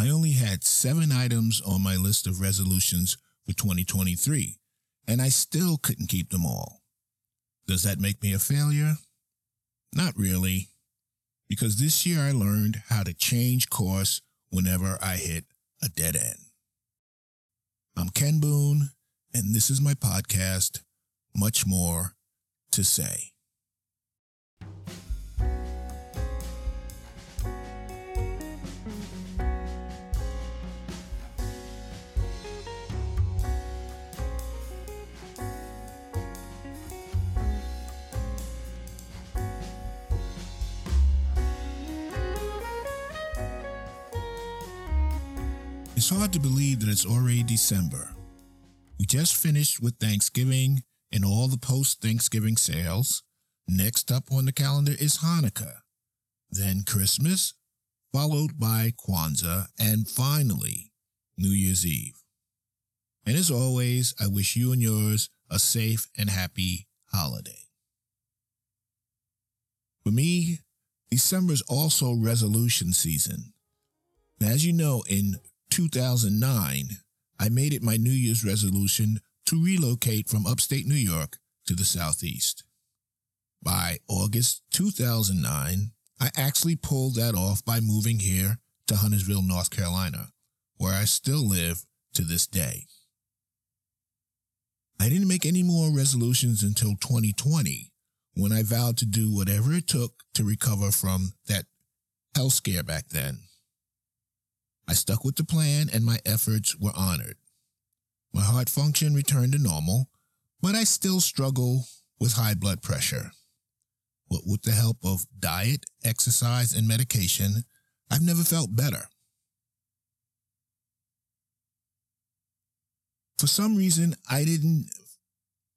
I only had seven items on my list of resolutions for 2023, and I still couldn't keep them all. Does that make me a failure? Not really, because this year I learned how to change course whenever I hit a dead end. I'm Ken Boone, and this is my podcast, Much More to Say. It's hard to believe that it's already December. We just finished with Thanksgiving and all the post Thanksgiving sales. Next up on the calendar is Hanukkah, then Christmas, followed by Kwanzaa, and finally, New Year's Eve. And as always, I wish you and yours a safe and happy holiday. For me, December is also resolution season. As you know, in 2009, I made it my New Year's resolution to relocate from upstate New York to the Southeast. By August 2009, I actually pulled that off by moving here to Huntersville, North Carolina, where I still live to this day. I didn't make any more resolutions until 2020 when I vowed to do whatever it took to recover from that health scare back then. I stuck with the plan and my efforts were honored. My heart function returned to normal, but I still struggle with high blood pressure. But with the help of diet, exercise, and medication, I've never felt better. For some reason, I didn't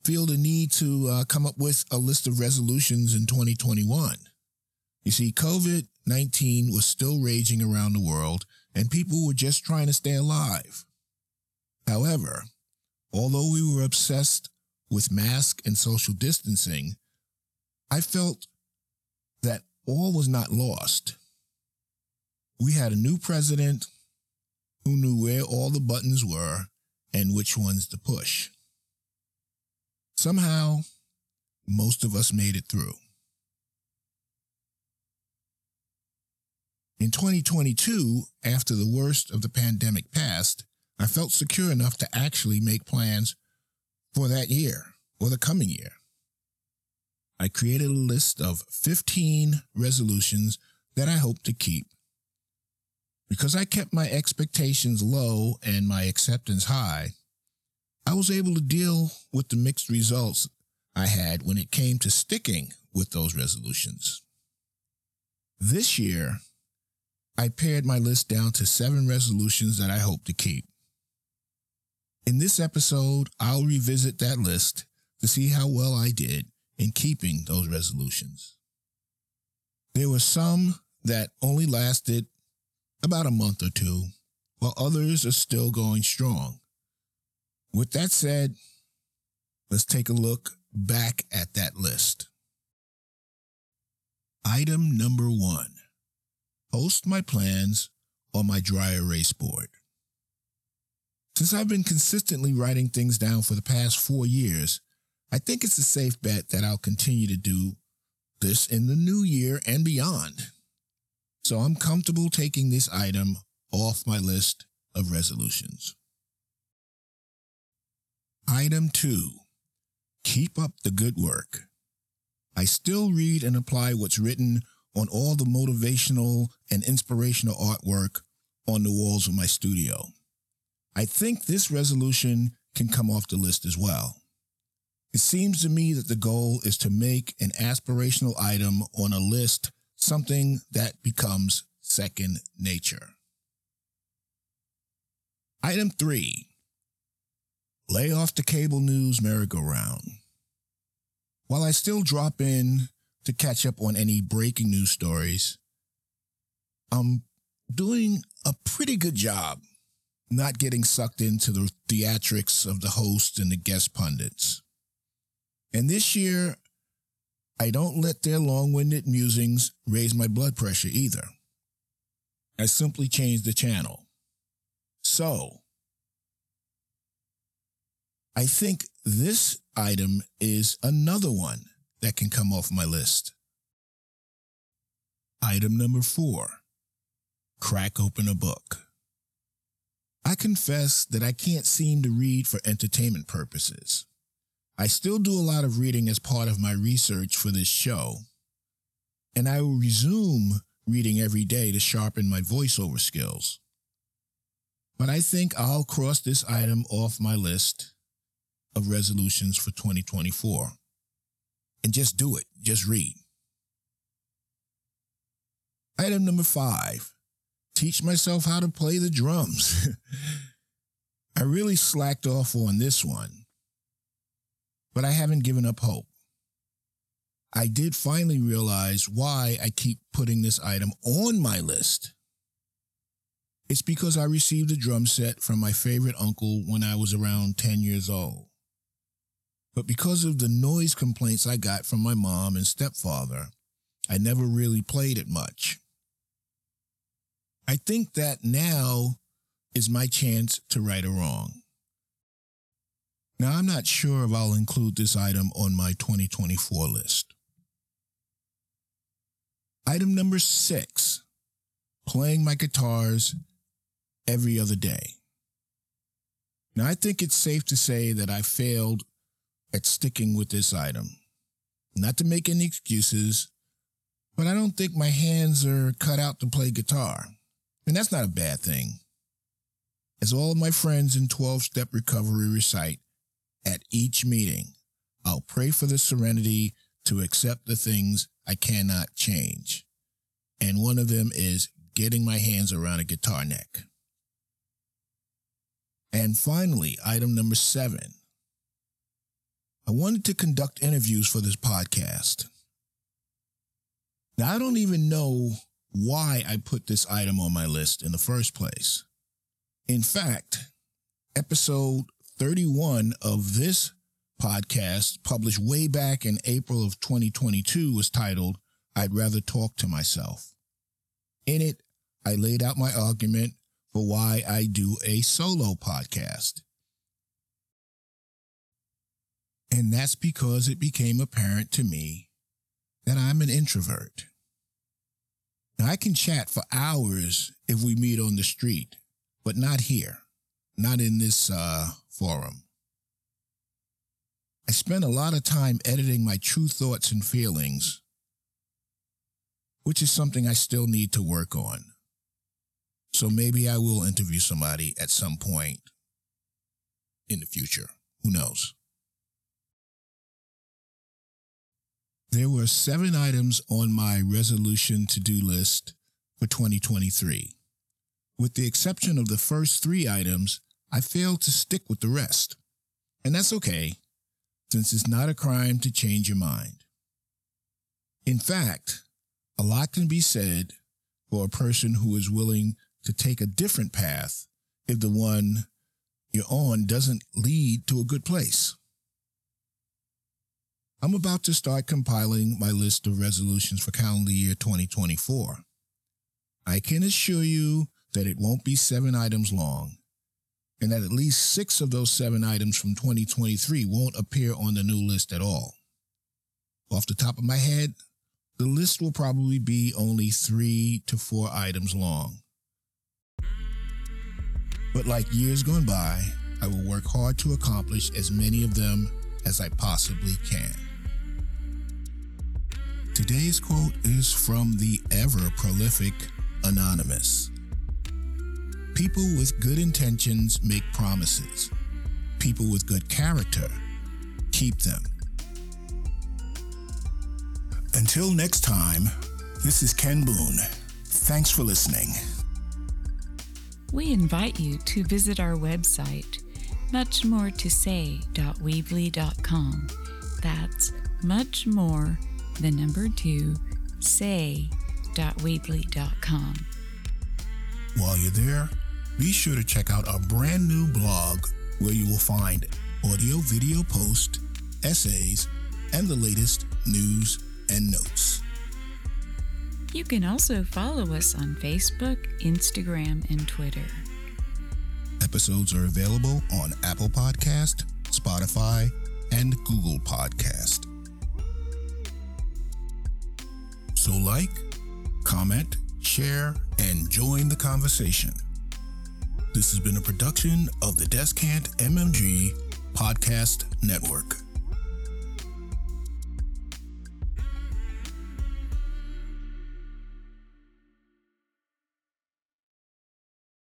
feel the need to uh, come up with a list of resolutions in 2021. You see, COVID 19 was still raging around the world, and people were just trying to stay alive. However, although we were obsessed with mask and social distancing, I felt that all was not lost. We had a new president who knew where all the buttons were and which ones to push. Somehow, most of us made it through. In 2022, after the worst of the pandemic passed, I felt secure enough to actually make plans for that year or the coming year. I created a list of 15 resolutions that I hope to keep. Because I kept my expectations low and my acceptance high, I was able to deal with the mixed results I had when it came to sticking with those resolutions. This year, I pared my list down to seven resolutions that I hope to keep. In this episode, I'll revisit that list to see how well I did in keeping those resolutions. There were some that only lasted about a month or two, while others are still going strong. With that said, let's take a look back at that list. Item number one post my plans on my dry erase board. Since I've been consistently writing things down for the past four years, I think it's a safe bet that I'll continue to do this in the new year and beyond. So I'm comfortable taking this item off my list of resolutions. Item 2. Keep up the good work. I still read and apply what's written on all the motivational and inspirational artwork on the walls of my studio. I think this resolution can come off the list as well. It seems to me that the goal is to make an aspirational item on a list something that becomes second nature. Item three, lay off the cable news merry-go-round. While I still drop in to catch up on any breaking news stories. I'm doing a pretty good job not getting sucked into the theatrics of the host and the guest pundits. And this year, I don't let their long winded musings raise my blood pressure either. I simply change the channel. So, I think this item is another one that can come off my list. Item number four crack open a book. I confess that I can't seem to read for entertainment purposes. I still do a lot of reading as part of my research for this show, and I will resume reading every day to sharpen my voiceover skills. But I think I'll cross this item off my list of resolutions for 2024 and just do it, just read. Item number five teach myself how to play the drums. I really slacked off on this one, but I haven't given up hope. I did finally realize why I keep putting this item on my list. It's because I received a drum set from my favorite uncle when I was around 10 years old. But because of the noise complaints I got from my mom and stepfather, I never really played it much. I think that now is my chance to right a wrong. Now, I'm not sure if I'll include this item on my 2024 list. Item number six playing my guitars every other day. Now, I think it's safe to say that I failed at sticking with this item. Not to make any excuses, but I don't think my hands are cut out to play guitar. And that's not a bad thing. As all of my friends in 12 step recovery recite at each meeting, I'll pray for the serenity to accept the things I cannot change. And one of them is getting my hands around a guitar neck. And finally, item number seven. I wanted to conduct interviews for this podcast. Now, I don't even know why I put this item on my list in the first place. In fact, episode 31 of this podcast, published way back in April of 2022, was titled, I'd Rather Talk to Myself. In it, I laid out my argument for why I do a solo podcast. And that's because it became apparent to me that I'm an introvert. Now, I can chat for hours if we meet on the street, but not here, not in this uh, forum. I spend a lot of time editing my true thoughts and feelings, which is something I still need to work on. So maybe I will interview somebody at some point in the future. Who knows? There were seven items on my resolution to do list for 2023. With the exception of the first three items, I failed to stick with the rest. And that's okay, since it's not a crime to change your mind. In fact, a lot can be said for a person who is willing to take a different path if the one you're on doesn't lead to a good place. I'm about to start compiling my list of resolutions for calendar year 2024. I can assure you that it won't be seven items long, and that at least six of those seven items from 2023 won't appear on the new list at all. Off the top of my head, the list will probably be only three to four items long. But like years gone by, I will work hard to accomplish as many of them as I possibly can. Today's quote is from the ever prolific Anonymous. People with good intentions make promises. People with good character keep them. Until next time, this is Ken Boone. Thanks for listening. We invite you to visit our website, muchmore2say.weebly.com. That's much more the number two, say.weebly.com. While you're there, be sure to check out our brand new blog where you will find audio, video posts, essays, and the latest news and notes. You can also follow us on Facebook, Instagram, and Twitter. episodes are available on Apple Podcast, Spotify, and Google Podcast. So like, comment, share, and join the conversation. This has been a production of the Descant MMG Podcast Network.